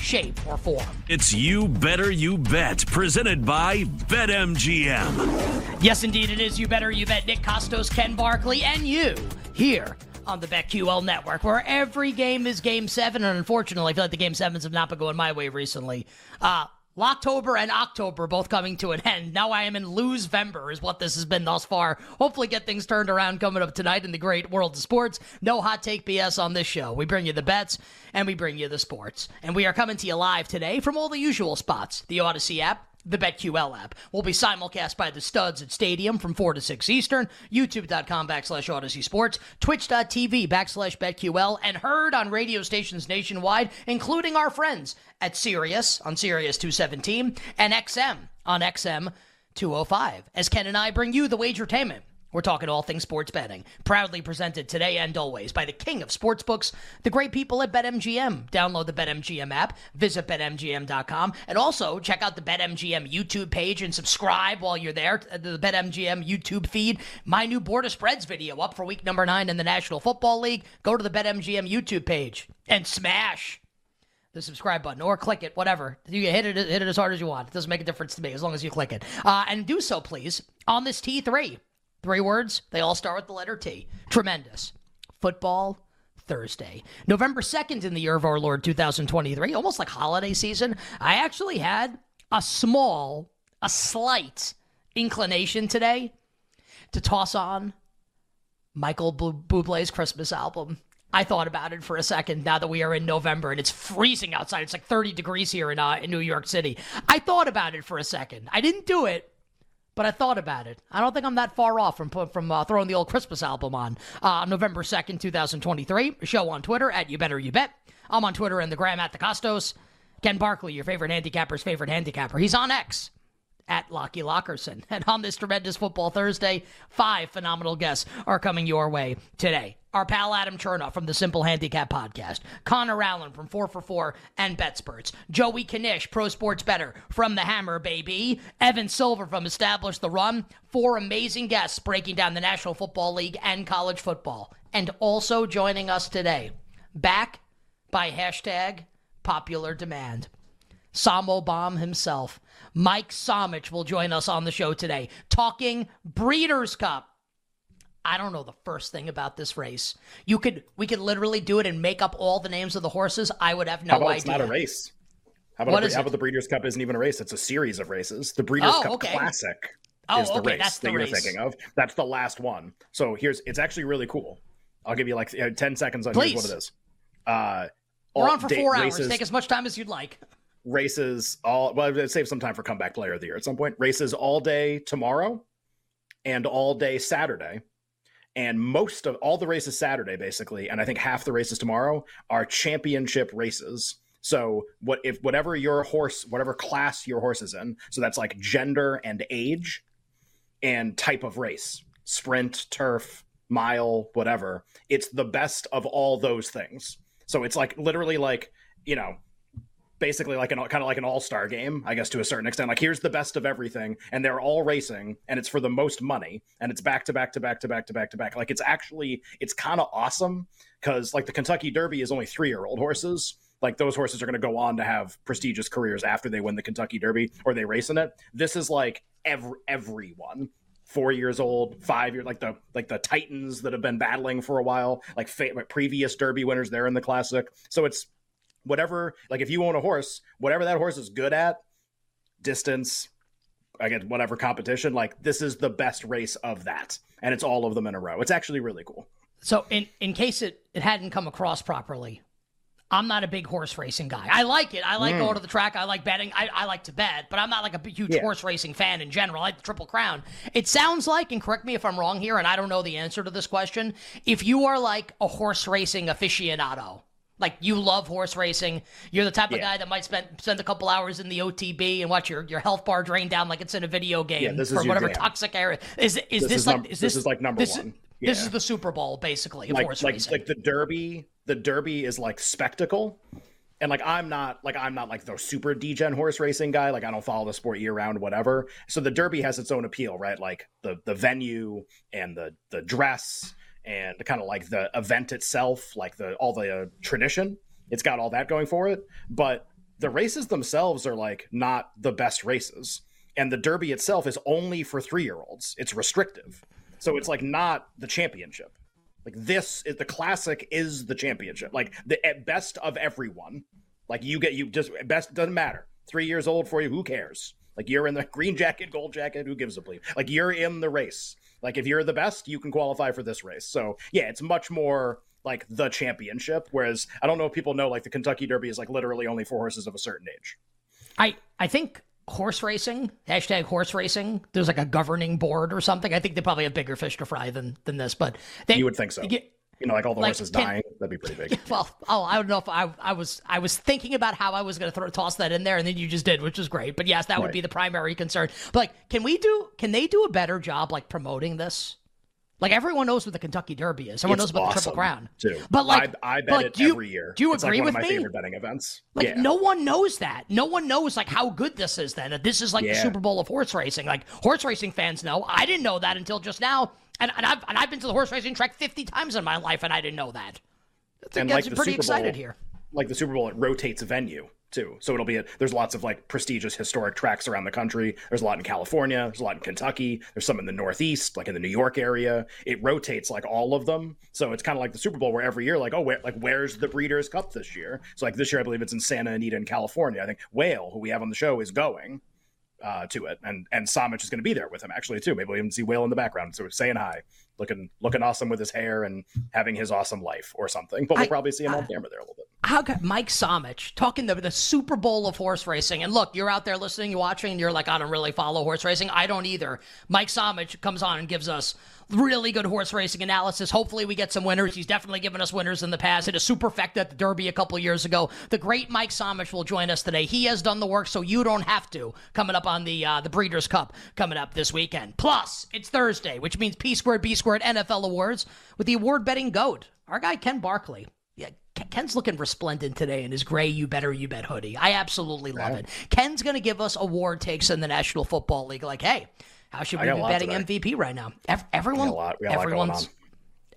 shape, or form. It's You Better You Bet, presented by BetMGM. Yes, indeed, it is You Better You Bet. Nick Kostos, Ken Barkley, and you here on the BetQL network, where every game is game seven. And unfortunately, I feel like the game sevens have not been going my way recently. Uh, Locktober and October both coming to an end. Now I am in lose Vember is what this has been thus far. Hopefully get things turned around coming up tonight in the great world of sports. No hot take BS on this show. We bring you the bets and we bring you the sports. And we are coming to you live today from all the usual spots. The Audacy app, the BetQL app. will be simulcast by the studs at Stadium from 4 to 6 Eastern, youtube.com backslash Audacy Sports, twitch.tv backslash BetQL, and heard on radio stations nationwide, including our friends at Sirius on Sirius 217 and XM on XM 205. As Ken and I bring you the wagertainment. We're talking all things sports betting. Proudly presented today and always by the king of sportsbooks, the great people at BetMGM. Download the BetMGM app, visit BetMGM.com, and also check out the BetMGM YouTube page and subscribe while you're there to the BetMGM YouTube feed. My new Board of Spreads video up for week number nine in the National Football League. Go to the BetMGM YouTube page and smash the subscribe button or click it, whatever. You hit it, hit it as hard as you want. It doesn't make a difference to me as long as you click it. Uh, and do so, please, on this T3. Three words, they all start with the letter T. Tremendous. Football Thursday. November 2nd in the year of our Lord 2023, almost like holiday season. I actually had a small, a slight inclination today to toss on Michael Bublé's Christmas album. I thought about it for a second now that we are in November and it's freezing outside. It's like 30 degrees here in, uh, in New York City. I thought about it for a second. I didn't do it, but I thought about it. I don't think I'm that far off from from uh, throwing the old Christmas album on. Uh, November 2nd, 2023. Show on Twitter at You Better You Bet. I'm on Twitter and the gram at the Kostos. Ken Barkley, your favorite handicapper's favorite handicapper. He's on X at Lockie Lockerson. And on this tremendous Football Thursday, five phenomenal guests are coming your way today. Our pal Adam Chernoff from the Simple Handicap Podcast, Connor Allen from 4 for 4 and BetSperts, Joey Knish, Pro Sports Bettor from The Hammer, baby, Evan Silva from Establish the Run, four amazing guests breaking down the National Football League and college football. And also joining us today, back by hashtag popular demand. Samo Bomb himself, Mike Somich, will join us on the show today, talking Breeders' Cup. I don't know the first thing about this race. You could, we could literally do it and make up all the names of the horses. I would have no how about idea. It's not a race. How about, What a, is how about the Breeders' Cup isn't even a race? It's a series of races. The Breeders' Oh, Cup okay. Classic Oh, is the okay, race that's the that you're thinking of. That's the last one. So here's it's actually really cool. I'll give you like uh, ten seconds on Please. here's what it is. Uh, We're on for day- four hours. races, Take as much time as you'd like. Races all well I'd save some time for comeback player of the year at some point. Races all day tomorrow and all day saturday. And most of all the races saturday basically and i think half the races tomorrow are championship races. So what if whatever your horse whatever class your horse is in so that's like gender and age and type of race sprint turf mile whatever it's the best of all those things. So it's like literally like you know basically like an kind of like an all-star game i guess to a certain extent. Like here's the best of everything and they're all racing and it's for the most money and it's back to back to back to back to back to back. Like it's actually it's kind of awesome because like the kentucky derby is only three-year-old horses. Like those horses are going to go on to have prestigious careers after they win the kentucky derby or they race in it. This is like every everyone. Four years old, five years, like the like the Titans that have been battling for a while, like, fa- like previous Derby winners. They're in the Classic, so it's whatever. Like if you own a horse, whatever that horse is good at, distance, again, whatever competition, like this is the best race of that, and it's all of them in a row. It's actually really cool. So in in case it it hadn't come across properly, I'm not a big horse racing guy. I like it. I like mm. going to the track. I like betting. I, I like to bet, but I'm not like a huge Yeah. horse racing fan in general. I like the Triple Crown. It sounds like, and correct me if I'm wrong here, and I don't know the answer to this question. If you are like a horse racing aficionado, like you love horse racing, you're the type of guy that might spend spend a couple hours in the OTB and watch your, your health bar drain down like it's in a video game Yeah, this is your whatever jam. toxic area. Is is this, is like num- is this this is like number this, one. This is the Super Bowl basically of like horse like racing. like the derby the derby is like spectacle and like i'm not like i'm not like the super degen horse racing guy like i don't follow the sport year round whatever so the derby has its own appeal right like the the venue and the the dress and kind of like the event itself like the all the uh, tradition it's got all that going for it but the races themselves are like not the best races and the derby itself is only for three year olds it's restrictive so it's like not the championship like this is the classic is the championship. Like the at best of everyone. Like you get you just best doesn't matter. Three years old for you, who cares? Like you're in the green jacket, gold jacket, who gives a bleep? Like you're in the race. Like if you're the best, you can qualify for this race. So yeah, it's much more like the championship. Whereas I don't know if people know like the Kentucky Derby is like literally only for horses of a certain age. I I think horse racing hashtag horse racing. There's like a governing board or something. I think they probably have bigger fish to fry than than this, but they, You would think so. You know, like all the Like, horses can- dying, that'd be pretty big. well, oh, I don't know if I I was I was thinking about how I was going to throw toss that in there, and then you just did, which was great. But yes, that would be the primary concern. But like, can we do? Can they do a better job like promoting this? Like everyone knows what the Kentucky Derby is. Everyone It's knows about the Triple Crown too. But like, I, I bet like, it you, every year. Do you it's agree like one with of my me? favorite betting events. Like yeah. no one knows that. No one knows like how good this is. Then that this is like the Super Bowl of horse racing. Like horse racing fans know. I didn't know that until just now. And, and I've and I've been to the horse racing track fifty times in my life, and I didn't know that. And like the pretty Super excited Bowl- here. like the Super Bowl, it rotates venue too. So it'll be a, there's lots of like prestigious historic tracks around the country. There's a lot in California. There's a lot in Kentucky. There's some in the Northeast, like in the New York area. It rotates like all of them. So it's kind of like the Super Bowl, where every year, like, oh, where, like where's the Breeders' Cup this year? So like this year, I believe it's in Santa Anita in California. I think Whale, who we have on the show, is going uh, to it, and and Somich is going to be there with him actually too. Maybe we'll even see Whale in the background, so saying hi, looking looking awesome with his hair and having his awesome life or something. But we'll I- probably see him on camera there a little bit. How could Mike Somich talking the the Super Bowl of horse racing? And look, you're out there listening, you're watching, and you're like, I don't really follow horse racing. I don't either. Mike Somich comes on and gives us really good horse racing analysis. Hopefully, we get some winners. He's definitely given us winners in the past. It is superfecta at the Derby a couple years ago. The great Mike Somich will join us today. He has done the work, so you don't have to. Coming up on the uh, the Breeders' Cup coming up this weekend. Plus, it's Thursday, which means P squared B squared NFL awards with the award betting goat, our guy Ken Barkley. Yeah, Ken's looking resplendent today in his gray "You Better You Bet" hoodie. I absolutely love it. Ken's going to give us award takes in the National Football League. Like, hey, how should we be betting. MVP right now? Ev- everyone, We got a lot- we got a lot going everyone's,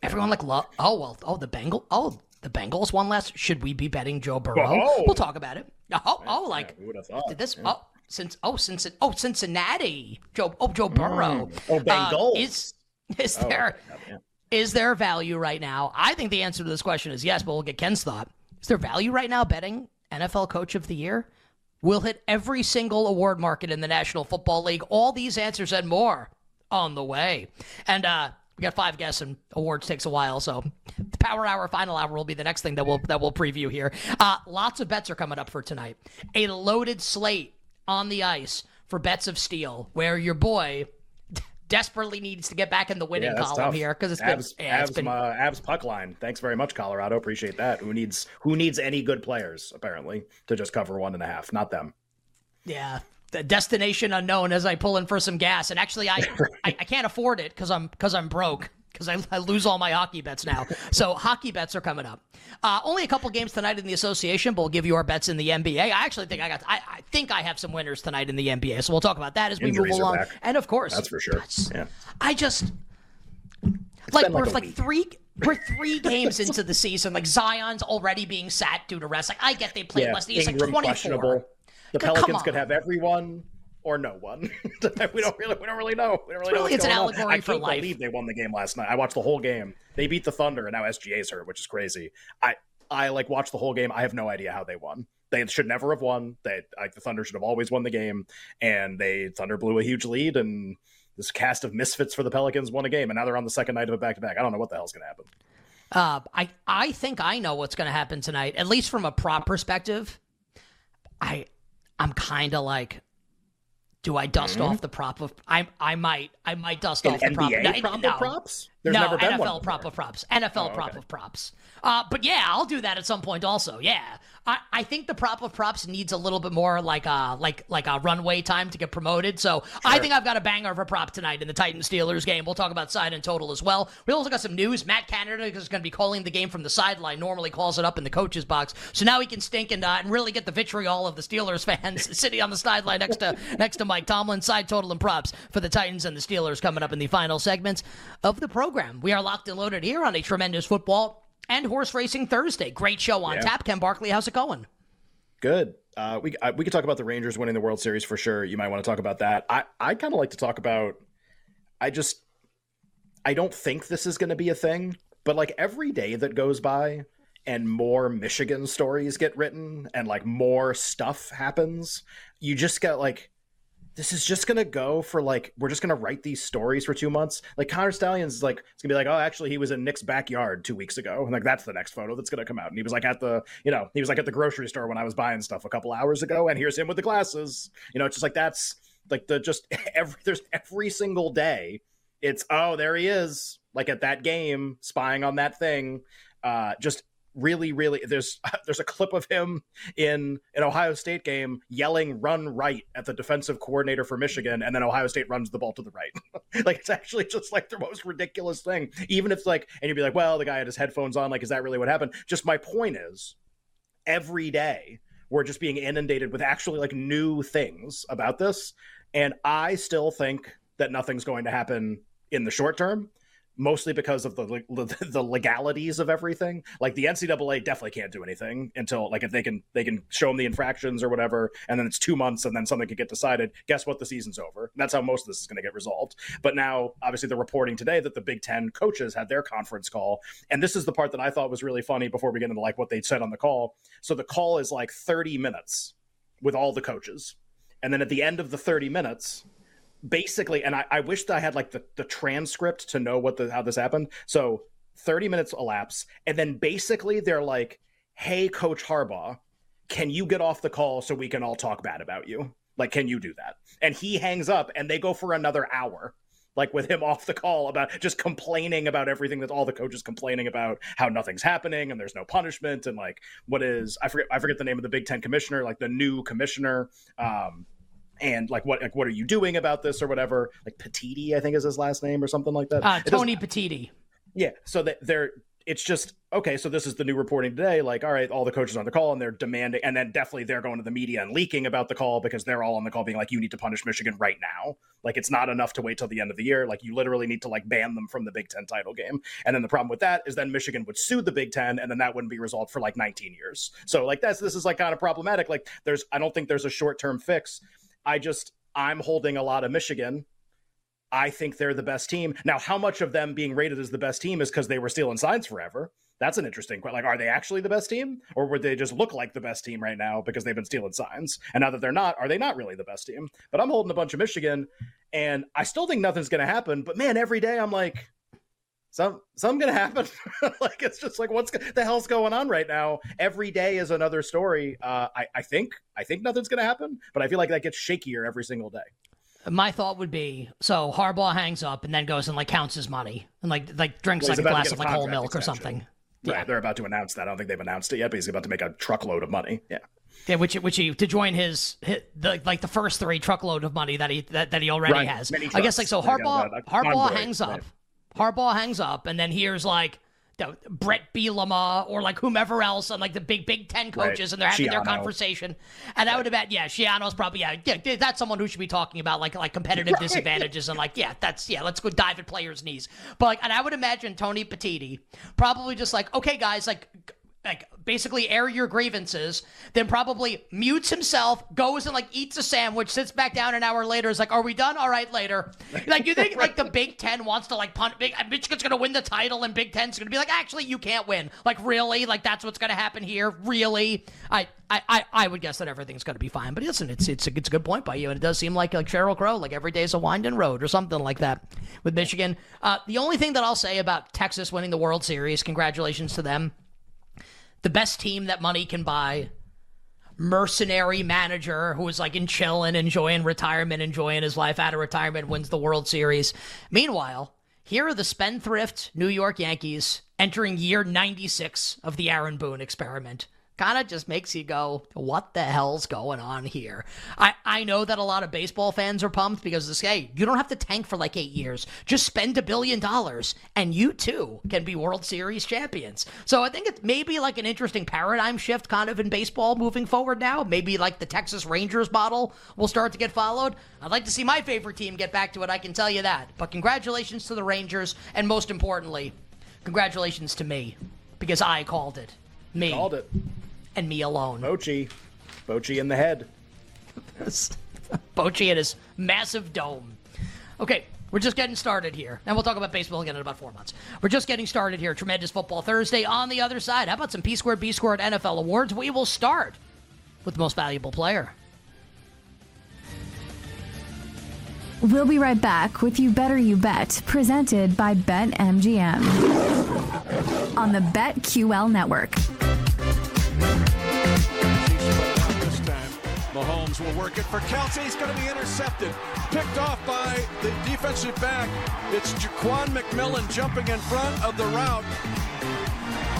everyone like love. Oh well, oh the Bengal, oh the Bengals won last. Should we be betting Joe Burrow? Oh. We'll talk about it. Oh, oh, like would have thought? did this? Oh, since oh since oh Cincinnati, Joe oh Joe Burrow. Oh, Uh, Bengals. is is Oh, there? yeah. Is there value right now? I think the answer to this question is yes, but we'll get Ken's thought. Is there value right now betting NFL Coach of the Year? We'll hit every single award market in the National Football League. All these answers and more on the way. And uh, we got five guests, and awards takes a while, so the Power Hour, Final Hour will be the next thing that we'll that we'll preview here. Uh, lots of bets are coming up for tonight. A loaded slate on the ice for bets of steel, where your boy desperately needs to get back in the winning Yeah, column tough. here because it's been Abs, yeah, it's abs, been uh, abs puck line. Thanks very much, Colorado. Appreciate that. Who needs who needs any good players apparently to just cover one and a half? Not them. Yeah. The destination unknown as I pull in for some gas. And actually I I, I can't afford it because I'm because I'm broke. Because I, I lose all my hockey bets now. So hockey bets are coming up. Uh, only a couple games tonight in the association, but we'll give you our bets in the NBA. I actually think I got I, I think I have some winners tonight in the NBA. So we'll talk about that as we Injuries move along. back. And of course That's for sure. Yeah. I just like like we're a like three we're three games into the season. Like Zion's already being sat due to rest. Like I get they played Yeah. less. He's like Ingram 24. The Pelicans could have everyone. Or no one. we don't really we don't really know. We don't really, know. Really, it's an going on. allegory I for life. believe they won the game last night. I watched the whole game. They beat the Thunder, and now SGA's hurt, which is crazy. I I like watched the whole game. I have no idea how they won. They should never have won. They like the Thunder should have always won the game, and they Thunder blew a huge lead, and this cast of misfits for the Pelicans won a game, and now they're on the second night of a back to back. I don't know what the hell's going to happen. Uh, I I think I know what's going to happen tonight, at least from a prop perspective. I I'm kind of like, do I dust mm-hmm. off the prop of? I I might I might dust An off the prop. NBA No, prop no. of props? There's no, never been NFL one prop before. of props. NFL Oh, prop okay. of props. Uh, but yeah, I'll do that at some point. Also, yeah, I, I think the prop of props needs a little bit more like uh like like a runway time to get promoted. So I think I've got a banger of a prop tonight in the Titans Steelers game. We'll talk about side and total as well. We also got some news. Matt Canada is going to be calling the game from the sideline. Normally calls it up in the coach's box. So now he can stink and uh, and really get the vitriol of the Steelers fans sitting on the sideline next to next to Mike Tomlin. Side total and props for the Titans and the Steelers coming up in the final segments of the program. We are locked and loaded here on a tremendous football and horse racing Thursday. Great show on Yeah. tap. Ken Barkley, how's it going? Good. Uh, we uh, we could talk about the Rangers winning the World Series for sure. You might want to talk about that. I I kind of like to talk about. I just I don't think this is going to be a thing, but like every day that goes by and more Michigan stories get written and like more stuff happens, you just get like this is just gonna go for like we're just gonna write these stories for two months. Like Connor Stalions like it's gonna be like, oh, actually he was in Nick's backyard two weeks ago, and like that's the next photo that's gonna come out. And he was like at the you know he was like at the grocery store when I was buying stuff a couple hours ago, and here's him with the glasses. You know, it's just like that's like the just every there's every single day. It's oh there he is like at that game spying on that thing. Uh, just really really there's there's a clip of him in an Ohio State game yelling run right at the defensive coordinator for Michigan and then Ohio State runs the ball to the right. like it's actually just like the most ridiculous thing. Even if like and you'd be like, well, the guy had his headphones on, like is that really what happened? Just my point is every day we're just being inundated with actually like new things about this and I still think that nothing's going to happen in the short term mostly because of the the legalities of everything. Like the NCAA definitely can't do anything until like if they can they can show them the infractions or whatever, and then it's two months and then something could get decided. Guess what? The season's over. And that's how most of this is going to get resolved. But now, obviously, they're reporting today that the Big Ten coaches had their conference call, and this is the part that I thought was really funny. Before we get into like what they said on the call, so the call is like thirty minutes with all the coaches, and then at the end of the thirty minutes basically and I, I wish that i had like the, the transcript to know what the how this happened. So 30 minutes elapse and then basically they're like hey coach harbaugh can you get off the call so we can all talk bad about you? Like can you do that? And he hangs up and they go for another hour like with him off the call about just complaining about everything that all the coaches complaining about how nothing's happening and there's no punishment and like what is i forget i forget the name of the big ten commissioner like the new commissioner um and like what like what are you doing about this or whatever like Petitti I think is his last name or something like that. Uh, Tony Petitti. yeah, so that they're it's just okay. So this is the new reporting today. Like, all right, all the coaches are on the call and they're demanding, and then definitely they're going to the media and leaking about the call because they're all on the call being like, you need to punish Michigan right now. Like, it's not enough to wait till the end of the year. Like, you literally need to like ban them from the Big Ten title game. And then the problem with that is then Michigan would sue the Big Ten, and then that wouldn't be resolved for like 19 years. So like that's this is like kind of problematic. Like, there's I don't think there's a short term fix. I just I'm holding a lot of Michigan. I think they're the best team. Now, how much of them being rated as the best team is because they were stealing signs forever? That's an interesting question. Like, are they actually the best team, or would they just look like the best team right now because they've been stealing signs? And now that they're not, are they not really the best team? But I'm holding a bunch of Michigan, and I still think nothing's going to happen. But man, every day I'm like, some something gonna happen. like it's just like what's the hell's going on right now? Every day is another story. Uh, I I think I think nothing's gonna happen, but I feel like that gets shakier every single day. My thought would be so Harbaugh hangs up and then goes and like counts his money and like like drinks Well, like a glass get of a like whole milk or something. Right, Yeah. they're about to announce that. I don't think they've announced it yet, but he's about to make a truckload of money. Yeah, Yeah, which which he to join his, his the, like the first three truckload of money that he that, that he already Right, has. I guess like so Harbaugh Harbaugh hangs up. right. Harbaugh hangs up and then here's like the Bret Bielema or like whomever else and like the big Big Ten coaches and they're having their conversation. And I would have bet yeah, Schiano's probably yeah, yeah, that's someone who should be talking about like like competitive Right. disadvantages and like yeah, that's yeah, let's go dive at players' knees. But like and I would imagine Tony Petitti probably just like, okay guys, like like basically air your grievances, then probably mutes himself, goes and like eats a sandwich, sits back down an hour later, is like, "Are we done? All right, later." Like you think like the Big Ten wants to like punt? Big, Michigan's gonna win the title, and Big Ten's gonna be like, "Actually, you can't win." Like really? Like that's what's gonna happen here? Really? I I I, I would guess that everything's gonna be fine. But listen, it's it's a, it's a good point by you, and it does seem like like Sheryl Crow, like every day's a winding road or something like that with Michigan. Uh, the only thing that I'll say about Texas winning the World Series, congratulations to them the best team that money can buy, mercenary manager who is like in chilling, enjoying retirement, enjoying his life out of retirement, wins the World Series. Meanwhile, here are the spendthrift New York Yankees entering year 96 of the Aaron Boone experiment kind of just makes you go, what the hell's going on here? I, I know that a lot of baseball fans are pumped because this, hey, you don't have to tank for like eight years. Just spend a billion dollars and you too can be World Series champions. So I think it's maybe like an interesting paradigm shift kind of in baseball moving forward now. Maybe like the Texas Rangers model will start to get followed. I'd like to see my favorite team get back to it, I can tell you that. But congratulations to the Rangers and most importantly, congratulations to me because I called it. Me. Called it and me alone. Bochy. Bochy in the head. Bochy in his massive dome. Okay, we're just getting started here. And we'll talk about baseball again in about four months. We're just getting started here. Tremendous Football Thursday on the other side. How about some P squared, B squared NFL awards? We will start with the most valuable player. We'll be right back with You Better You Bet, presented by BetMGM on the BetQL network. Mahomes will work it for Kelce. He's going to be intercepted. Picked off by the defensive back. It's Jaquan McMillian jumping in front of the route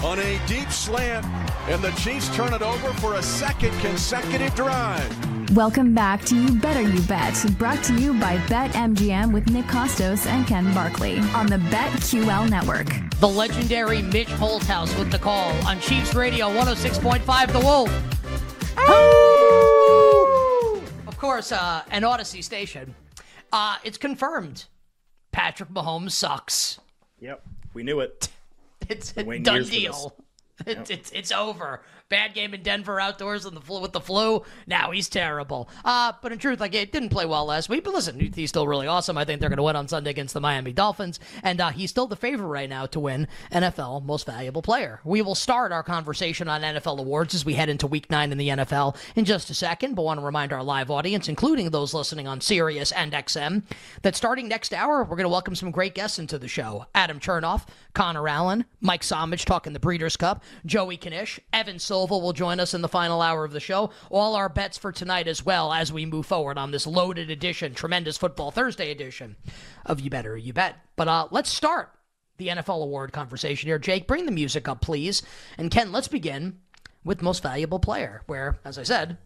on a deep slant. And the Chiefs turn it over for a second consecutive drive. Welcome back to You Better You Bet, brought to you by BetMGM with Nick Kostos and Ken Barkley on the BetQL network. The legendary Mitch Holthus with the call on Chiefs Radio 106.5 The Wolf. Of course, uh, an Audacy station. Uh, it's confirmed. Patrick Mahomes sucks. Yep, we knew it. It's a done deal. It's, it's, it's over. Bad game in Denver outdoors the flu with the flu. Now he's terrible. Uh, but in truth, like it didn't play well last week. But listen, he's still really awesome. I think they're going to win on Sunday against the Miami Dolphins, and uh, he's still the favorite right now to win NFL Most Valuable Player. We will start our conversation on NFL awards as we head into Week Nine in the NFL in just a second. But want to remind our live audience, including those listening on Sirius and XM, that starting next hour, we're going to welcome some great guests into the show. Adam Chernoff, Connor Allen, Mike Somich talking the Breeders' Cup, Joey Knish, Evan Will join us in the final hour of the show. All our bets for tonight as well as we move forward on this loaded edition, tremendous Football Thursday edition of You Better You Bet. But uh, let's start the NFL award conversation here. Jake, bring the music up, please. And Ken, let's begin with most valuable player, where, as I said,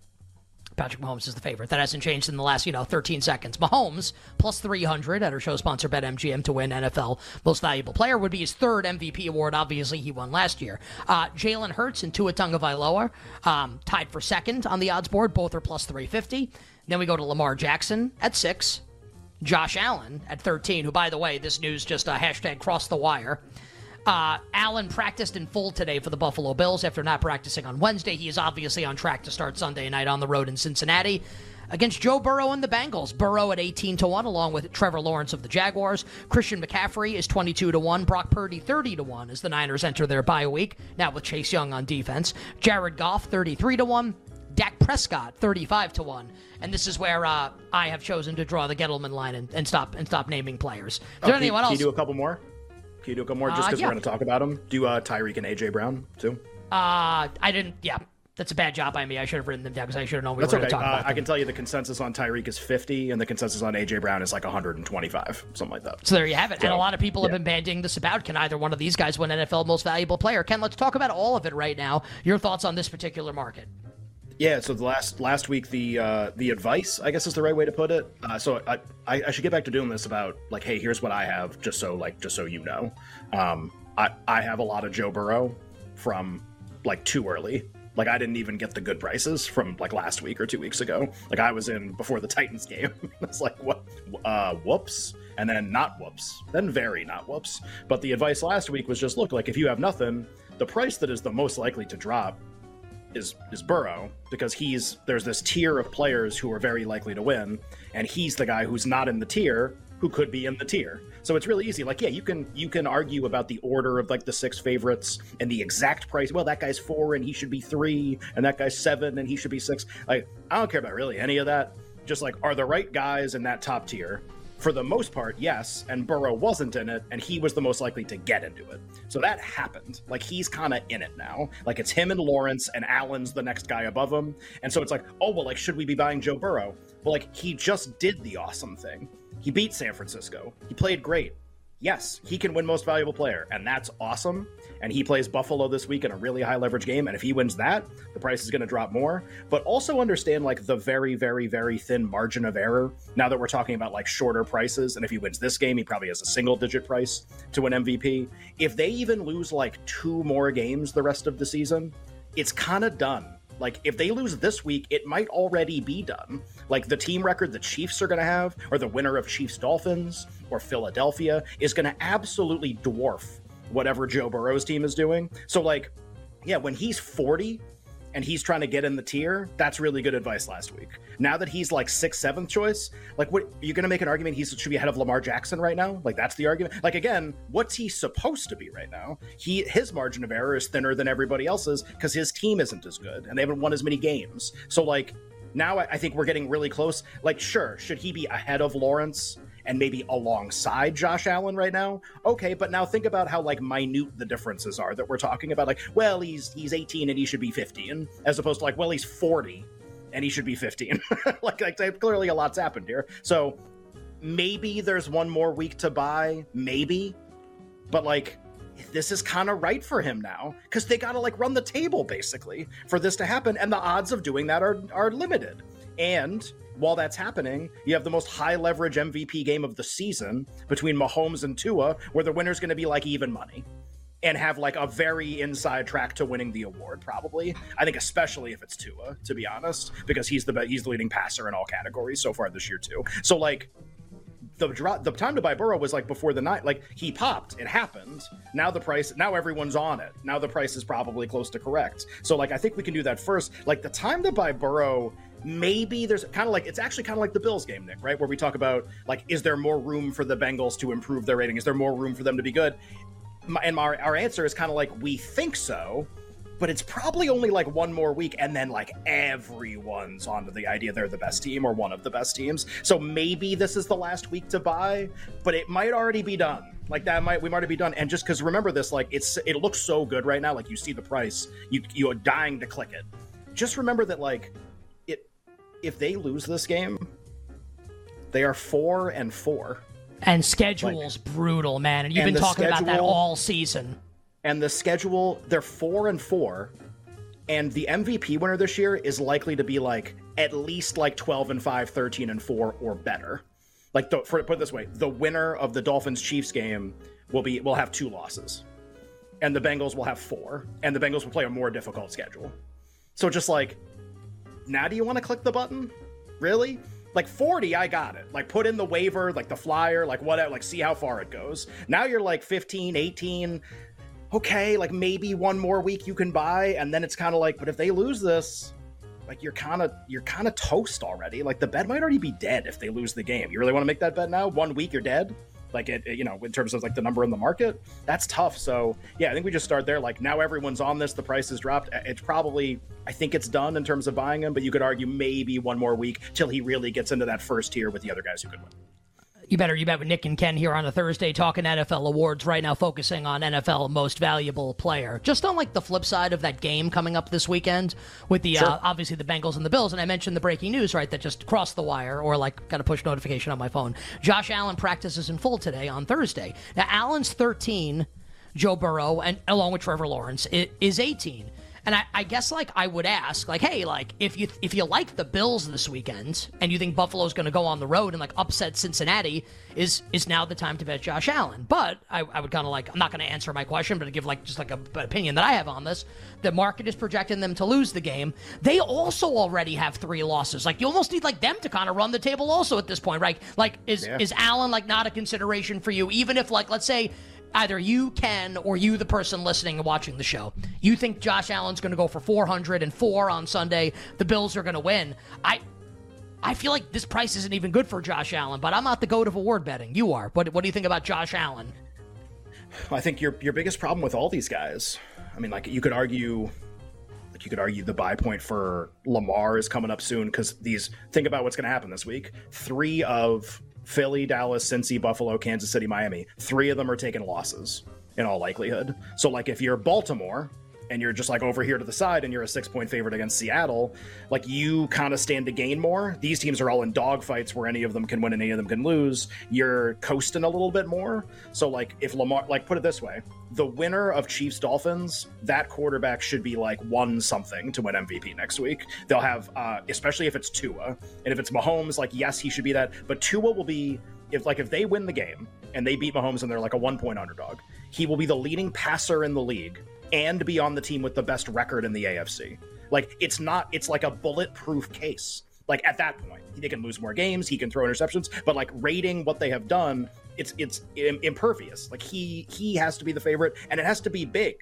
Patrick Mahomes is the favorite. That hasn't changed in the last, you know, 13 seconds. Mahomes plus 300 at our show sponsor BetMGM to win NFL Most Valuable Player would be his third MVP award. Obviously, he won last year. Uh, Jalen Hurts and Tua Tagovailoa um, tied for second on the odds board. Both are plus 350. Then we go to Lamar Jackson at six. Josh Allen at 13, who, by the way, this news just a uh, hashtag cross the wire. Uh, Allen practiced in full today for the Buffalo Bills after not practicing on Wednesday. He is obviously on track to start Sunday night on the road in Cincinnati against Joe Burrow and the Bengals. Burrow at 18 to 1 along with Trevor Lawrence of the Jaguars. Christian McCaffrey is 22 to 1, Brock Purdy 30 to 1 as the Niners enter their bye week, now with Chase Young on defense. Jared Goff 33 to 1. Dak Prescott 35 to 1. And this is where uh, I have chosen to draw the Gettleman line and, and stop and stop naming players. Is oh, there anyone can else? Can you do a couple more? Can you do a couple more just because uh, yeah. we're going to talk about them? Do uh, Tyreek and AJ Brown too? Uh, I didn't. Yeah, that's a bad job by me. I should have written them down because I should have known we That's were okay. going to talk uh, about I can tell you the consensus on Tyreek is 50, and the consensus on AJ Brown is like 125, something like that. So there you have it. So, and a lot of people yeah. have been banding this about. Can either one of these guys win NFL Most Valuable Player? Ken, let's talk about all of it right now. Your thoughts on this particular market? Yeah, so the last last week the uh, the advice I guess is the right way to put it. Uh, so I, I, I should get back to doing this about like hey here's what I have just so like just so you know. Um, I, I have a lot of Joe Burrow from like too early. Like I didn't even get the good prices from like last week or two weeks ago. Like I was in before the Titans game. it's like what uh whoops. And then not whoops. Then very not whoops. But the advice last week was just look, like if you have nothing, the price that is the most likely to drop is is Burrow because he's there's this tier of players who are very likely to win, and he's the guy who's not in the tier who could be in the tier. So it's really easy. Like, yeah, you can you can argue about the order of like the six favorites and the exact price. Well, that guy's four and he should be three, and that guy's seven and he should be six. Like, I don't care about really any of that. Just like, are the right guys in that top tier? For the most part, yes, and Burrow wasn't in it, and he was the most likely to get into it. So that happened. Like he's kind of in it now. Like it's him and Lawrence, and Allen's the next guy above him. And so it's like, oh well, like should we be buying Joe Burrow? Well, like he just did the awesome thing. He beat San Francisco. He played great. Yes, he can win most valuable player, and that's awesome. And he plays Buffalo this week in a really high leverage game. And if he wins that, the price is going to drop more. But also understand like the very, very, very thin margin of error. Now that we're talking about like shorter prices, and if he wins this game, he probably has a single digit price to win MVP. If they even lose like two more games the rest of the season, it's kind of done like, if they lose this week, it might already be done. Like, the team record the Chiefs are going to have, or the winner of Chiefs Dolphins, or Philadelphia, is going to absolutely dwarf whatever Joe Burrow's team is doing. So, like, yeah, when he's 40, and he's trying to get in the tier, that's really good advice last week. Now that he's like sixth, seventh choice, like what are you're gonna make an argument he should be ahead of Lamar Jackson right now? Like that's the argument. Like again, what's he supposed to be right now? He his margin of error is thinner than everybody else's because his team isn't as good and they haven't won as many games. So like now I think we're getting really close. Like, sure, should he be ahead of Lawrence? And maybe alongside Josh Allen right now. Okay, but now think about how like minute the differences are that we're talking about. Like, well, he's he's 18 and he should be 15, as opposed to like, well, he's 40 and he should be 15. like, like clearly a lot's happened here. So maybe there's one more week to buy, maybe, but like this is kind of right for him now because they got to like run the table basically for this to happen, and the odds of doing that are are limited. And while that's happening, you have the most high leverage MVP game of the season between Mahomes and Tua, where the winner's going to be like even money and have like a very inside track to winning the award probably. I think especially if it's tua to be honest because he's the he's the leading passer in all categories so far this year too. So like the drop the time to buy burrow was like before the night like he popped. It happened. Now the price now everyone's on it. Now the price is probably close to correct. So like i think we can do that first. Like the time to buy burrow maybe there's kind of like it's actually kind of like the Bills game, Nick, right? Where we talk about like, is there more room for the Bengals to improve their rating? Is there more room for them to be good? And our, our answer is kind of like we think so, but it's probably only like one more week, and then like everyone's onto the idea they're the best team or one of the best teams. So maybe this is the last week to buy, but it might already be done. Like that might we might be done. And just because remember this, like it's it looks so good right now. Like you see the price, you you're dying to click it. Just remember that like if they lose this game, they are four and four. And schedule's like, brutal, man. And you've and been talking schedule, about that all season. And the schedule, they're four and four. And the MVP winner this year is likely to be like at least like 12 and 5, 13 and 4 or better. Like the, for put it this way, the winner of the Dolphins Chiefs game will be will have two losses. And the Bengals will have four. And the Bengals will play a more difficult schedule. So just like now do you want to click the button? Really? Like 40, I got it. Like put in the waiver, like the flyer, like whatever, like see how far it goes. Now you're like 15, 18. Okay, like maybe one more week you can buy, and then it's kind of like, but if they lose this, like you're kind of you're kind of toast already. Like the bet might already be dead if they lose the game. You really want to make that bet now? One week you're dead like it, you know in terms of like the number in the market that's tough. So yeah i think we just start there. Like now everyone's on this the price has dropped. It's probably i think it's done in terms of buying him but you could argue maybe one more week till he really gets into that first tier with the other guys who could win you better you bet with Nick and Ken here on a Thursday talking NFL awards right now focusing on NFL most valuable player. Just on like the flip side of that game coming up this weekend with the sure. uh, obviously the Bengals and the Bills and I mentioned the breaking news right that just crossed the wire or like got a push notification on my phone. Josh Allen practices in full today on Thursday. Now Allen's 13, Joe Burrow and along with Trevor Lawrence is 18. And I, I, guess like I would ask, like, hey, like if you if you like the Bills this weekend and you think Buffalo's going to go on the road and like upset Cincinnati, is is now the time to bet Josh Allen? But I, I would kind of like I'm not going to answer my question, but to give like just like a, an opinion that I have on this. The market is projecting them to lose the game. They also already have three losses. Like you almost need like them to kind of run the table also at this point, right? Like is yeah. is Allen like not a consideration for you? Even if like let's say either you can or you, the person listening and watching the show, you think Josh Allen's going to go for 404 on Sunday. The Bills are going to win. I. I feel like this price isn't even good for Josh Allen, but I'm not the goat of award betting. You are. What, what do you think about Josh Allen? I think your your biggest problem with all these guys, I mean, like you could argue, like you could argue the buy point for Lamar is coming up soon because these. Think about what's going to happen this week. Three of Philly, Dallas, Cincy, Buffalo, Kansas City, Miami. Three of them are taking losses in all likelihood. So, like, if you're Baltimore, and you're just like over here to the side and you're a six point favorite against Seattle, like you kind of stand to gain more. These teams are all in dogfights where any of them can win and any of them can lose. You're coasting a little bit more. So, like, if Lamar, like, put it this way the winner of Chiefs Dolphins, that quarterback should be like one something to win MVP next week. They'll have, uh, especially if it's Tua. And if it's Mahomes, like, yes, he should be that. But Tua will be, if like, if they win the game and they beat Mahomes and they're like a one point underdog, he will be the leading passer in the league and be on the team with the best record in the AFC. Like it's not it's like a bulletproof case. Like at that point, they can lose more games, he can throw interceptions, but like rating what they have done, it's it's impervious. Like he he has to be the favorite and it has to be big.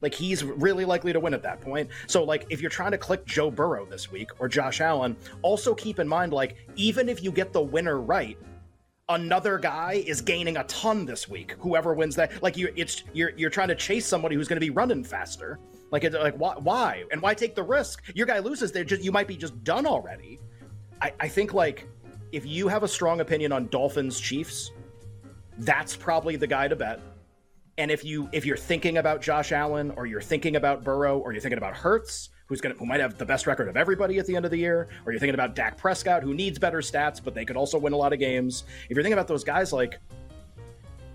Like he's really likely to win at that point. So like if you're trying to click Joe Burrow this week or Josh Allen, also keep in mind like even if you get the winner right, another guy is gaining a ton this week. Whoever wins that, like you, it's you're you're trying to chase somebody who's going to be running faster. Like it's like why, why and why take the risk? Your guy loses, they just you might be just done already. I, I think like if you have a strong opinion on Dolphins Chiefs, that's probably the guy to bet. And if you if you're thinking about Josh Allen or you're thinking about Burrow or you're thinking about Hurts, who's going to who might have the best record of everybody at the end of the year, or you're thinking about Dak Prescott, who needs better stats, but they could also win a lot of games. If you're thinking about those guys, like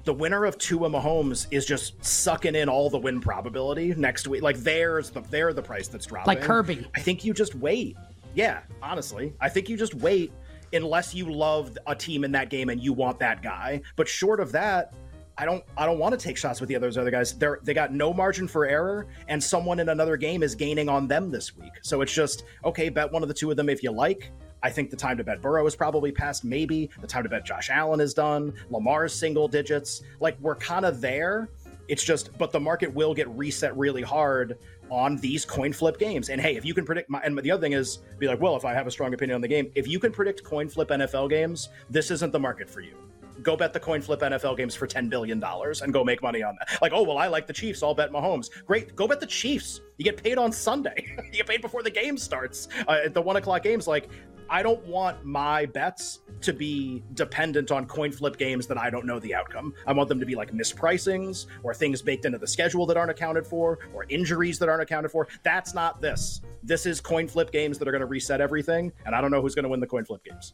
the winner of Tua Mahomes is just sucking in all the win probability next week. Like there's the they're the price that's dropping. Like Kirby. I think you just wait. Yeah, honestly, I think you just wait unless you love a team in that game and you want that guy. But short of that, I don't I don't want to take shots with the others other guys. They're they got no margin for error, and someone in another game is gaining on them this week. So it's just okay, bet one of the two of them if you like. I think the time to bet Burrow is probably past. Maybe the time to bet Josh Allen is done. Lamar's single digits. Like we're kind of there. It's just, but the market will get reset really hard on these coin flip games. And hey, if you can predict, my, and the other thing is, be like, well, if I have a strong opinion on the game, if you can predict coin flip NFL games, this isn't the market for you go bet the coin flip NFL games for $10 billion and go make money on that. Like, oh, well, I like the Chiefs. I'll bet Mahomes. Great. Go bet the Chiefs. You get paid on Sunday. you get paid before the game starts. Uh, at the one o'clock games, like, I don't want my bets to be dependent on coin flip games that I don't know the outcome. I want them to be like mispricings or things baked into the schedule that aren't accounted for or injuries that aren't accounted for. That's not this. This is coin flip games that are going to reset everything, and I don't know who's going to win the coin flip games.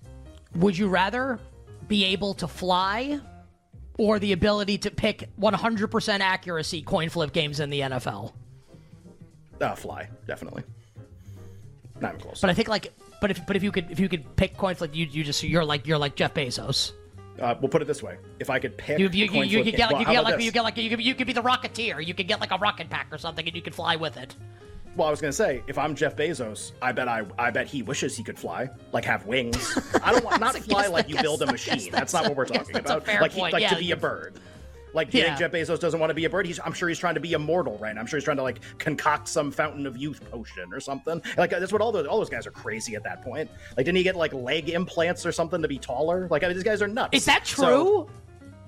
Would you rather be able to fly or the ability to pick 100% accuracy coin flip games in the NFL? Uh, fly, definitely. Not even close. But I think like, but if but if you could if you could pick coin flip, you you just you're like you're like Jeff Bezos. Uh, we'll put it this way: if I could pick, you you, you, you, could get like well, you get like you get like you could, you could be the Rocketeer. You could get like a rocket pack or something, and you could fly with it. Well, I was gonna say, if I'm Jeff Bezos, I bet I, I bet he wishes he could fly, like have wings. I don't want not fly like you build a machine. That's, not what we're talking about. Like, he, like yeah, to be a bird. Like, do you Yeah. think Jeff Bezos doesn't want to be a bird? He's, I'm sure he's trying to be immortal, right? I'm sure he's trying to like concoct some fountain of youth potion or something. Like that's what all those all those guys are crazy at that point. Like, didn't he get like leg implants or something to be taller? Like, I mean, these guys are nuts. Is that So, true?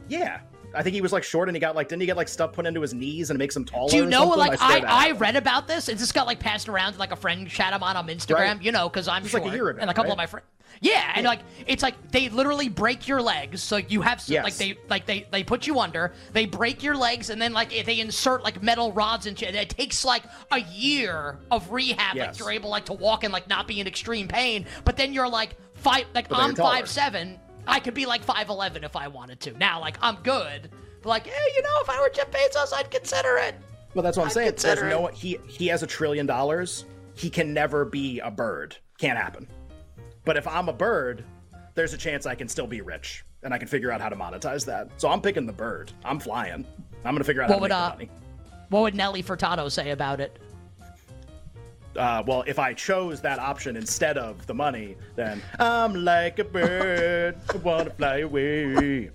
yeah. I think he was like short and he got like didn't he get like stuff put into his knees and it makes him taller? Do you know? Like swear I, I, read about this. It just got like passed around to like a friend chat I'm on on Instagram. Right. You know, because I'm Just short, like a year ago, and a couple right? of my friends. Yeah, and like it's like they literally break your legs. So you have some, Yes. like they like they they put you under. They break your legs, and then like they insert like metal rods and shit. It takes like a year of rehab. Like you're able like to walk and like not be in extreme pain. But then you're like five. Like I'm five seven. I could be like five eleven if I wanted to. Now like I'm good. But like, hey, you know, if I were Jeff Bezos, I'd consider it. Well, that's what I'm I'd saying. There's no he he has a trillion dollars. He can never be a bird. Can't happen. But if I'm a bird, there's a chance I can still be rich and I can figure out how to monetize that. So I'm picking the bird. I'm flying. I'm gonna figure out What how to would, make uh, the money. What would Nelly Furtado say about it? Uh, well, if I chose that option instead of the money, then I'm like a bird, I wanna fly away.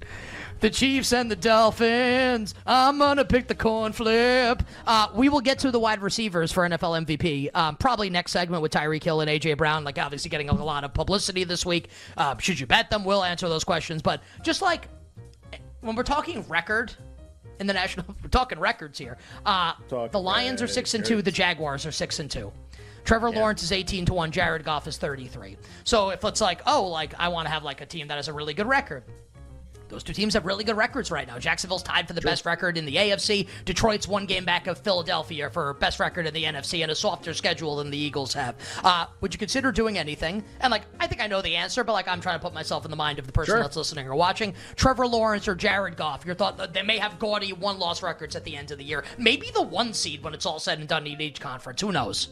The Chiefs and the Dolphins. I'm gonna pick the coin flip. Uh, we will get to the wide receivers for NFL MVP um, probably next segment with Tyreek Hill and AJ Brown. Like obviously getting a lot of publicity this week. Uh, should you bet them? We'll answer those questions. But just like when we're talking record in the national, we're talking records here. Uh, Talk the Lions are six and two. The Jaguars are six and two. Trevor Lawrence is 18 to 1. Jared Goff is 33. So if it's like, oh, like I want to have like a team that has a really good record. Those two teams have really good records right now. Jacksonville's tied for the best record in the AFC. Detroit's one game back of Philadelphia for best record in the NFC and a softer schedule than the Eagles have. Uh, would you consider doing anything? And like, I think I know the answer, but like, I'm trying to put myself in the mind of the person Sure. that's listening or watching. Trevor Lawrence or Jared Goff. Your thought they may have gaudy one-loss records at the end of the year. Maybe the one seed when it's all said and done in each conference. Who knows?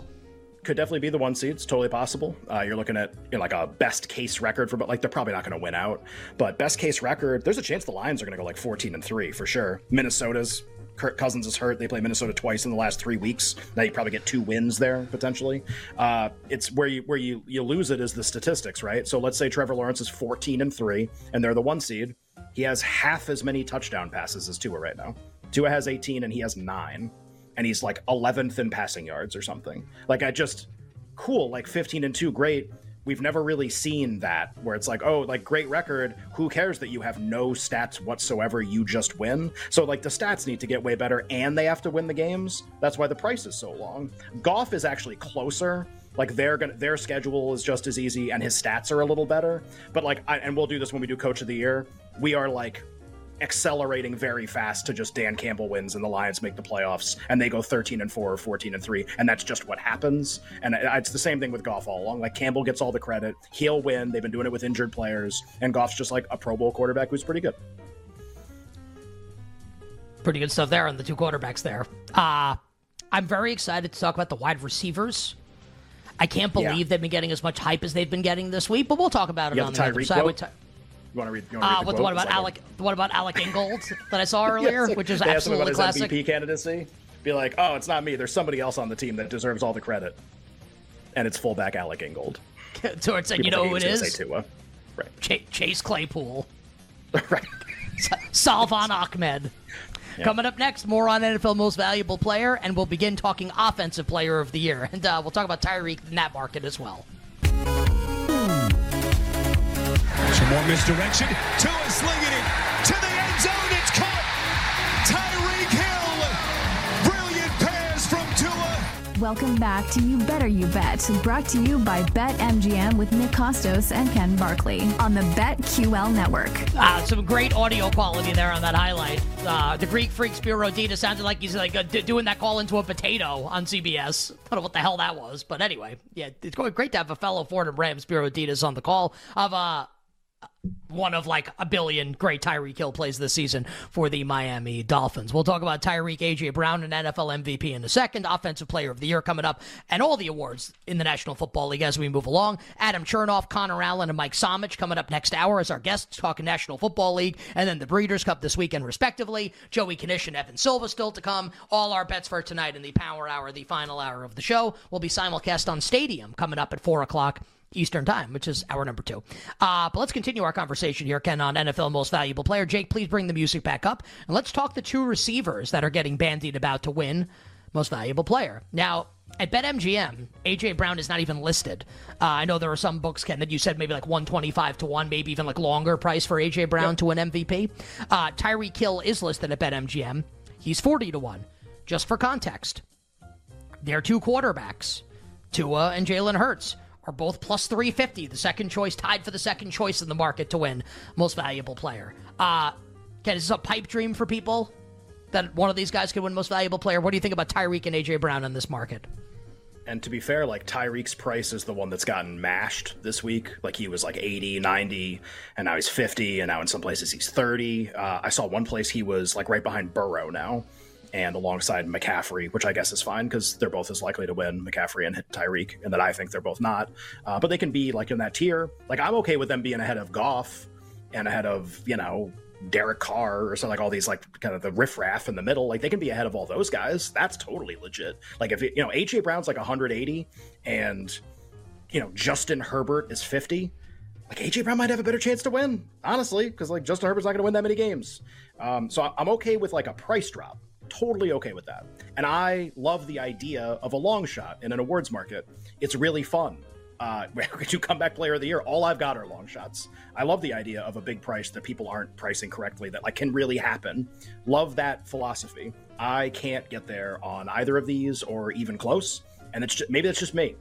Could definitely be the one seed. It's totally possible. Uh, you're looking at you know, like a best case record for, but like they're probably not going to win out. But best case record, there's a chance the Lions are going to go like 14 and three for sure. Minnesota's Kirk Cousins is hurt. They play Minnesota twice in the last three weeks. Now you probably get two wins there potentially. Uh, it's where you where you you lose it is the statistics, right? So let's say Trevor Lawrence is 14 and three, and they're the one seed. He has half as many touchdown passes as Tua right now. Tua has 18 and he has nine and he's like 11th in passing yards or something. Like I just cool, like 15 and 2, great. We've never really seen that where it's like, oh, like great record. Who cares that you have no stats whatsoever? You just win. So like the stats need to get way better, and they have to win the games. That's why the price is so long. Goff is actually closer. Like they're gonna, their schedule is just as easy, and his stats are a little better. But like, I, and we'll do this when we do Coach of the Year. We are like accelerating very fast to just Dan Campbell wins and the Lions make the playoffs and they go 13 and 4 or 14 and 3 and that's just what happens and it's the same thing with Goff all along like Campbell gets all the credit he'll win they've been doing it with injured players and Goff's just like a pro bowl quarterback who's pretty good pretty good stuff there on the two quarterbacks there. Uh, I'm very excited to talk about the wide receivers. I can't believe Yeah. they've been getting as much hype as they've been getting this week, but we'll talk about it You on the the other side. with Ty- you want to read you want to uh, read the what, It's about like a- Alec? What about Alec Ingold that I saw earlier, Yes, which is they asked him absolutely about his classic. MVP candidacy be like oh it's not me there's somebody else on the team that deserves all the credit and it's fullback Alec Ingold Towards saying, you know who it is? it he was is? gonna say Tua. right Ch- Chase Claypool, right Salvon Ahmed. Coming up next, more on NFL Most Valuable Player, and we'll begin talking Offensive Player of the Year, and uh, we'll talk about Tyreek in that market as well. More misdirection. Tua slinging it to the end zone. It's caught. Tyreek Hill. Brilliant pass from Tua. Welcome back to You Better You Bet, brought to you by BetMGM with Nick Kostos and Ken Barkley on the BetQL network. Uh, some great audio quality there on that highlight. Uh, the Greek Freak Spero Dedes sounded like he's like uh, d- doing that call into a potato on CBS. I don't know what the hell that was, but anyway, yeah, it's going great to have a fellow Fordham Ram Spero Dedes on the call of uh, one of like a billion great Tyreek Hill plays this season for the Miami Dolphins. We'll talk about Tyreek, AJ Brown, and NFL MVP in a second. Offensive Player of the Year coming up, and all the awards in the National Football League as we move along. Adam Chernoff, Connor Allen, and Mike Somich coming up next hour as our guests talking National Football League, and then the Breeders' Cup this weekend, respectively. Joey Knish and Evan Silva still to come. All our bets for tonight in the Power Hour, the final hour of the show, will be simulcast on Stadium coming up at four o'clock. Eastern Time, which is hour number two. Uh, but let's continue our conversation here, Ken, on NFL Most Valuable Player. Jake, please bring the music back up. And let's talk the two receivers that are getting bandied about to win Most Valuable Player. Now, at BetMGM, AJ Brown is not even listed. Uh, I know there are some books, Ken, that you said maybe like 125 to 1, maybe even like longer price for AJ Brown to win MVP. Uh, Tyreek Hill is listed at BetMGM. He's 40 to 1. Just for context, their two quarterbacks, Tua and Jalen Hurts, are both plus 350, the second choice, tied for the second choice in the market to win most valuable player. Uh, Ken, is this a pipe dream for people that one of these guys could win most valuable player? What do you think about Tyreek and AJ Brown in this market? And to be fair, like Tyreek's price is the one that's gotten mashed this week. Like he was like 80, 90, and now he's 50, and now in some places he's 30. Uh, I saw one place he was like right behind Burrow now and alongside McCaffrey, which I guess is fine because they're both as likely to win, McCaffrey and Tyreek, and that I think they're both not. Uh, but they can be like in that tier. Like I'm okay with them being ahead of Goff and ahead of, you know, Derek Carr or something like all these like kind of the riffraff in the middle. Like they can be ahead of all those guys. That's totally legit. Like if you know AJ Brown's like 180 and you know Justin Herbert is 50. like AJ Brown might have a better chance to win, honestly, because like Justin Herbert's not going to win that many games. Um, so I'm okay with like a price drop. Totally okay with that. And I love the idea of a long shot in an awards market. It's really fun. Uh, you comeback player of the year? All I've got are long shots. I love the idea of a big price that people aren't pricing correctly that like can really happen. Love that philosophy. I can't get there on either of these or even close, and it's just, maybe that's just me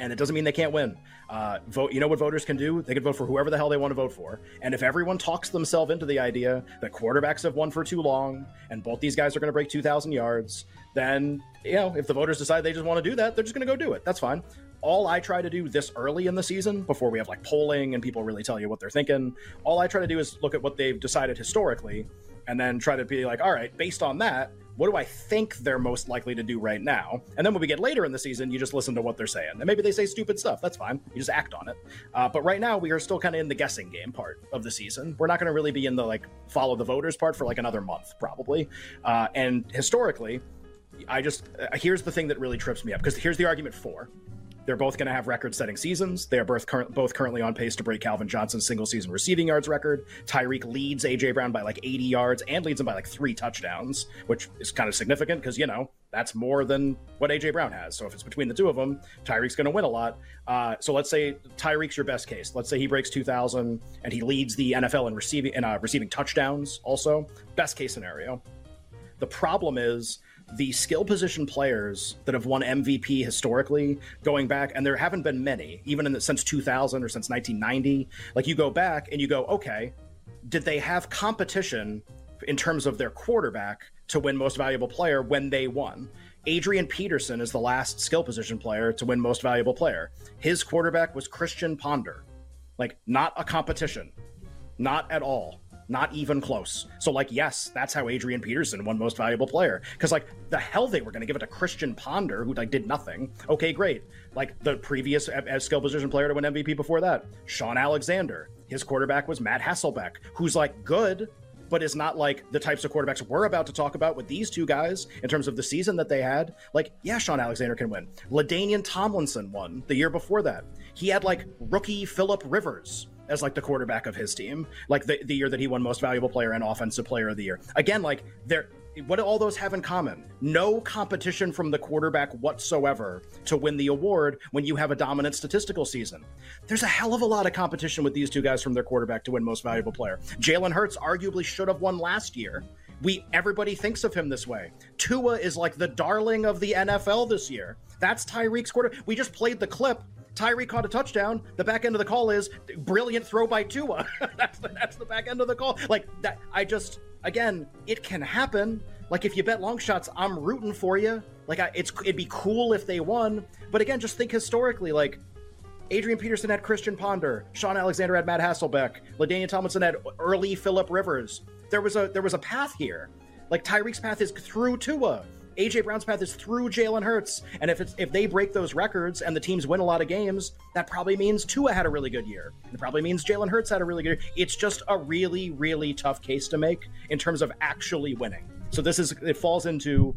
and it doesn't mean they can't win. Uh, vote. You know what voters can do? They can vote for whoever the hell they want to vote for. And if everyone talks themselves into the idea that quarterbacks have won for too long, and both these guys are going to break 2,000 yards, then you know if the voters decide they just want to do that, they're just going to go do it. That's fine. All I try to do this early in the season, before we have like polling and people really tell you what they're thinking, all I try to do is look at what they've decided historically, and then try to be like, all right, based on that, what do I think they're most likely to do right now? And then when we get later in the season, you just listen to what they're saying. And maybe they say stupid stuff. That's fine. You just act on it. Uh, but right now, we are still kind of in the guessing game part of the season. We're not going to really be in the like follow the voters part for like another month, probably. Uh, and historically, I just uh, here's the thing that really trips me up because here's the argument for they're both going to have record-setting seasons. They are both, cur- both currently on pace to break Calvin Johnson's single-season receiving yards record. Tyreek leads AJ Brown by like 80 yards and leads him by like three touchdowns, which is kind of significant because you know that's more than what AJ Brown has. So if it's between the two of them, Tyreek's going to win a lot. Uh, so let's say Tyreek's your best case. Let's say he breaks 2,000 and he leads the NFL in receiving in uh, receiving touchdowns. Also, best case scenario. The problem is the skill position players that have won MVP historically, going back, and there haven't been many, even in the, since 2000 or since 1990. Like you go back and you go, okay, did they have competition in terms of their quarterback to win most valuable player when they won? Adrian Peterson is the last skill position player to win most valuable player. His quarterback was Christian Ponder. Like, not a competition. Not at all. Not even close. So, like, yes, that's how Adrian Peterson won Most Valuable Player. Because, like, the hell they were going to give it to Christian Ponder, who like did nothing. Okay, great. Like the previous as skill position player to win MVP before that, Sean Alexander. His quarterback was Matt Hasselbeck, who's like good, but is not like the types of quarterbacks we're about to talk about with these two guys in terms of the season that they had. Like, yeah, Sean Alexander can win. LaDainian Tomlinson won the year before that. He had like rookie Philip Rivers as like the quarterback of his team, like the, the year that he won most valuable player and offensive player of the year. Again, like they're what do all those have in common? No competition from the quarterback whatsoever to win the award when you have a dominant statistical season. There's a hell of a lot of competition with these two guys from their quarterback to win most valuable player. Jalen Hurts arguably should have won last year. We everybody thinks of him this way. Tua is like the darling of the NFL this year. That's Tyreek's quarter. We just played the clip Tyree caught a touchdown. The back end of the call is brilliant throw by Tua. that's the, that's the back end of the call. Like that, I just again, it can happen. Like if you bet long shots, I'm rooting for you. Like I, it's it'd be cool if they won, but again, just think historically. Like Adrian Peterson had Christian Ponder, Sean Alexander had Matt Hasselbeck, LaDainian Tomlinson had early Philip Rivers. There was a there was a path here. Like Tyreek's path is through Tua. AJ Brown's path is through Jalen Hurts, and if it's if they break those records and the teams win a lot of games, that probably means Tua had a really good year. It probably means Jalen Hurts had a really good year. It's just a really really tough case to make in terms of actually winning. So this is it falls into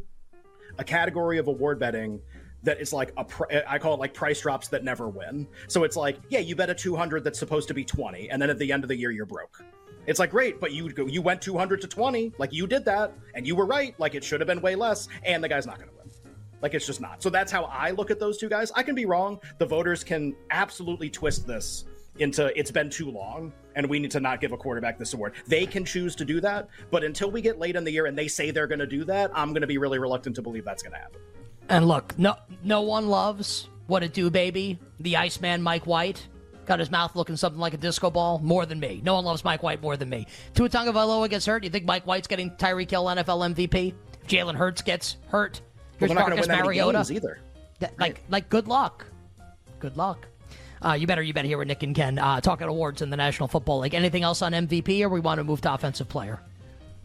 a category of award betting that is like a I call it like price drops that never win. So it's like, yeah, you bet a 200 that's supposed to be 20 and then at the end of the year you're broke. It's like great, but you you went 200 to 20, like you did that, and you were right. Like it should have been way less, and the guy's not going to win. Like it's just not. So that's how I look at those two guys. I can be wrong. The voters can absolutely twist this into it's been too long and we need to not give a quarterback this award. They can choose to do that, but until we get late in the year and they say they're going to do that, I'm going to be really reluctant to believe that's going to happen. And look, no no one loves what it do, baby. The Iceman Mike White got his mouth looking something like a disco ball more than me. No one loves Mike White more than me. Tua Tagovailoa gets hurt. You think Mike White's getting Tyreek Hill NFL MVP? Jalen Hurts gets hurt. Here's well, Marcus Mariota. either. Like, right. like, good luck. Good luck. Uh, you better, you better hear what Nick and Ken uh, talking awards in the National Football League. Anything else on MVP, or we want to move to offensive player?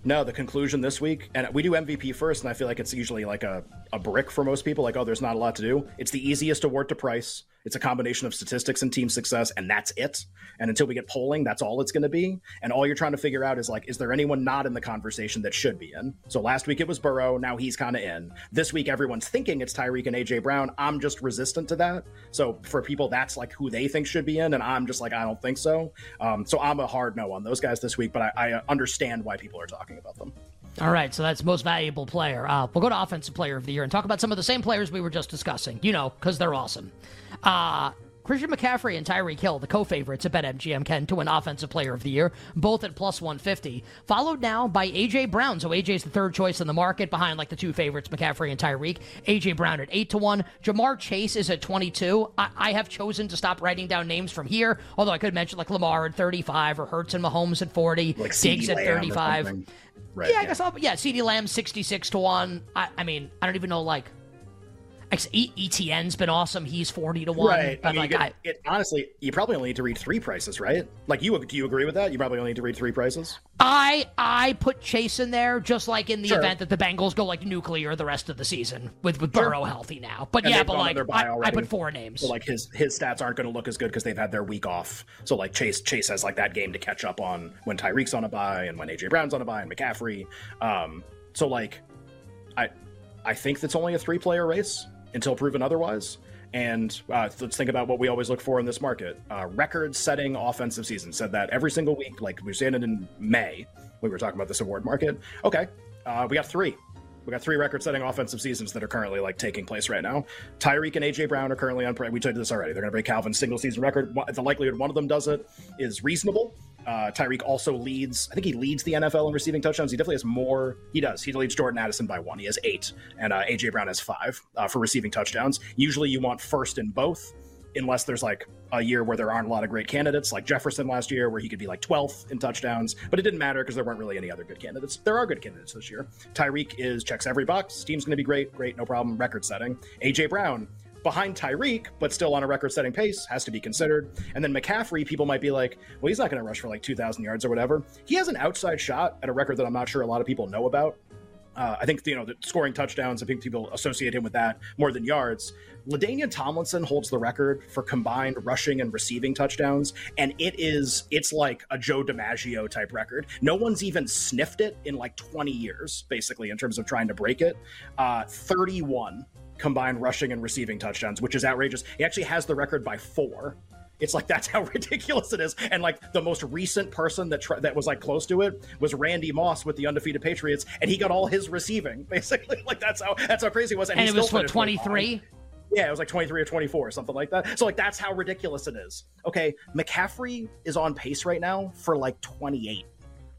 No, the conclusion this week, and we do MVP first, and I feel like it's usually like a, a brick for most people. Like, oh, there's not a lot to do. It's the easiest award to price. It's a combination of statistics and team success, and that's it. And until we get polling, that's all it's going to be. And all you're trying to figure out is like, is there anyone not in the conversation that should be in? So last week it was Burrow. Now he's kind of in. This week everyone's thinking it's Tyreek and AJ Brown. I'm just resistant to that. So for people, that's like who they think should be in, and I'm just like, I don't think so. Um, so I'm a hard no on those guys this week, but I, I understand why people are talking about them. All right, so that's most valuable player. Uh, we'll go to offensive player of the year and talk about some of the same players we were just discussing. You know, because they're awesome. Uh, Christian McCaffrey and Tyreek Hill, the co-favorites at BetMGM, Ken, to win Offensive Player of the Year, both at plus 150. Followed now by A.J. Brown. So A.J.'s the third choice in the market behind like the two favorites, McCaffrey and Tyreek. A.J. Brown at 8 to 1. Ja'Marr Chase is at 22. I, I have chosen to stop writing down names from here, although I could mention like Lamar at 35 or Hurts and Mahomes at 40, Like Diggs at 35. Right, yeah, I guess I'll, yeah, CeeDee Lamb 66 to 1. I, I mean, I don't even know like ETN's been awesome. He's 40 to 1. Right. But I mean, like you I, it, honestly, you probably only need to read three prices, right? Like you, do you agree with that? You probably only need to read three prices. I I put Chase in there just like in the Sure. event that the Bengals go like nuclear the rest of the season with with Sure. Burrow healthy now. But And yeah, but like I, I put four names. So like his his stats aren't going to look as good because they've had their week off. So like Chase Chase has like that game to catch up on when Tyreek's on a bye and when AJ Brown's on a bye and McCaffrey. Um, so like, I I think that's only a three player race until proven otherwise. And uh, let's think about what we always look for in this market. Uh, record-setting offensive season said that every single week. Like we saying it in May, we were talking about this award market. Okay, uh, we got three. We got three record-setting offensive seasons that are currently like taking place right now. Tyreek and AJ Brown are currently on. We told you this already. They're going to break Calvin's single-season record. The likelihood one of them does it is reasonable. Uh, Tyreek also leads. I think he leads the NFL in receiving touchdowns. He definitely has more. He does. He leads Jordan Addison by one. He has eight, and uh, AJ Brown has five uh, for receiving touchdowns. Usually, you want first in both unless there's like a year where there aren't a lot of great candidates, like Jefferson last year, where he could be like 12th in touchdowns. But it didn't matter because there weren't really any other good candidates. There are good candidates this year. Tyreek is checks every box. Team's going to be great, great, no problem. Record setting. AJ Brown behind Tyreek, but still on a record setting pace, has to be considered. And then McCaffrey, people might be like, well, he's not going to rush for like 2,000 yards or whatever. He has an outside shot at a record that I'm not sure a lot of people know about. Uh, I think you know the scoring touchdowns. I think people associate him with that more than yards. Ladainian Tomlinson holds the record for combined rushing and receiving touchdowns, and it is it's like a Joe DiMaggio type record. No one's even sniffed it in like 20 years, basically, in terms of trying to break it. Uh, 31 combined rushing and receiving touchdowns, which is outrageous. He actually has the record by four. It's like that's how ridiculous it is. And like the most recent person that tr- that was like close to it was Randy Moss with the undefeated Patriots, and he got all his receiving basically. Like that's how that's how crazy it was. and he it was still what 23. Yeah, it was like 23 or 24 or something like that. So like that's how ridiculous it is. Okay, McCaffrey is on pace right now for like 28.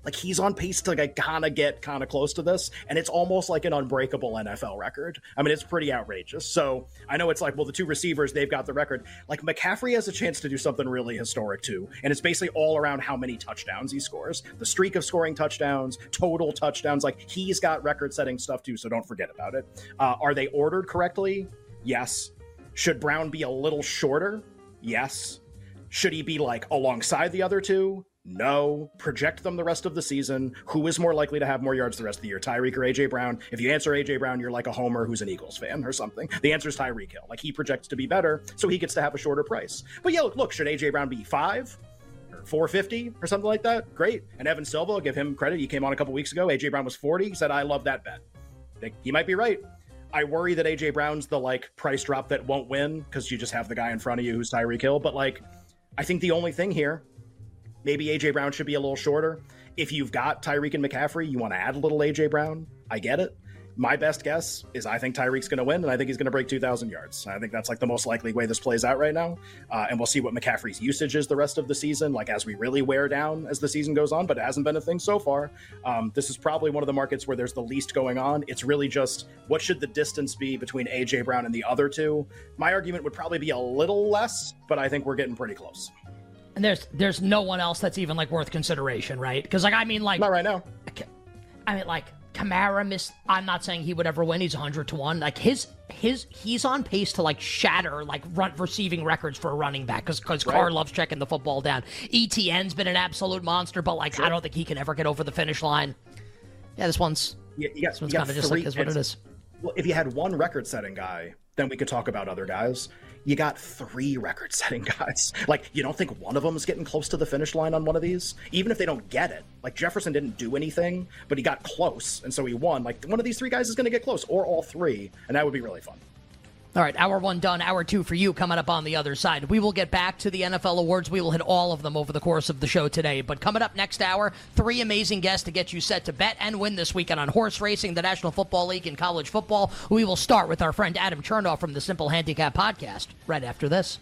Like he's on pace to like kind of get kind of close to this, and it's almost like an unbreakable NFL record. I mean, it's pretty outrageous. So I know it's like, well, the two receivers they've got the record. Like McCaffrey has a chance to do something really historic too, and it's basically all around how many touchdowns he scores, the streak of scoring touchdowns, total touchdowns. Like he's got record-setting stuff too, so don't forget about it. Uh, are they ordered correctly? Yes. Should Brown be a little shorter? Yes. Should he be like alongside the other two? No. Project them the rest of the season. Who is more likely to have more yards the rest of the year, Tyreek or AJ Brown? If you answer AJ Brown, you're like a homer who's an Eagles fan or something. The answer is Tyreek Hill. Like he projects to be better, so he gets to have a shorter price. But yeah, look, look should AJ Brown be five? or 450 or something like that. Great. And Evan Silva, I'll give him credit. He came on a couple weeks ago. AJ Brown was 40. He said, I love that bet. Think He might be right. I worry that AJ Brown's the like price drop that won't win because you just have the guy in front of you who's Tyreek Hill. But like, I think the only thing here, maybe AJ Brown should be a little shorter. If you've got Tyreek and McCaffrey, you want to add a little AJ Brown. I get it. My best guess is I think Tyreek's going to win, and I think he's going to break 2,000 yards. I think that's like the most likely way this plays out right now. Uh, and we'll see what McCaffrey's usage is the rest of the season, like as we really wear down as the season goes on. But it hasn't been a thing so far. Um, this is probably one of the markets where there's the least going on. It's really just what should the distance be between AJ Brown and the other two? My argument would probably be a little less, but I think we're getting pretty close. And there's there's no one else that's even like worth consideration, right? Because like I mean like Not right now. I mean like Kamara missed. I'm not saying he would ever win. He's 100 to one. Like his his he's on pace to like shatter like run receiving records for a running back because because Carr loves checking the football down. ETN's been an absolute monster, but like I don't think he can ever get over the finish line. Yeah, this one's yeah, you got, this one's kind of just like is what it's- Well, if you had one record-setting guy then we could talk about other guys. You got three record setting guys. Like, you don't think one of them is getting close to the finish line on one of these? Even if they don't get it. Like, Jefferson didn't do anything, but he got close, and so he won. Like, one of these three guys is going to get close, or all three, and that would be really fun. All right, hour one done, hour two for you coming up on the other side. We will get back to the NFL awards. We will hit all of them over the course of the show today. But coming up next hour, three amazing guests to get you set to bet and win this weekend on horse racing, the National Football League, and college football. We will start with our friend Adam Chernoff from the Simple Handicap Podcast right after this.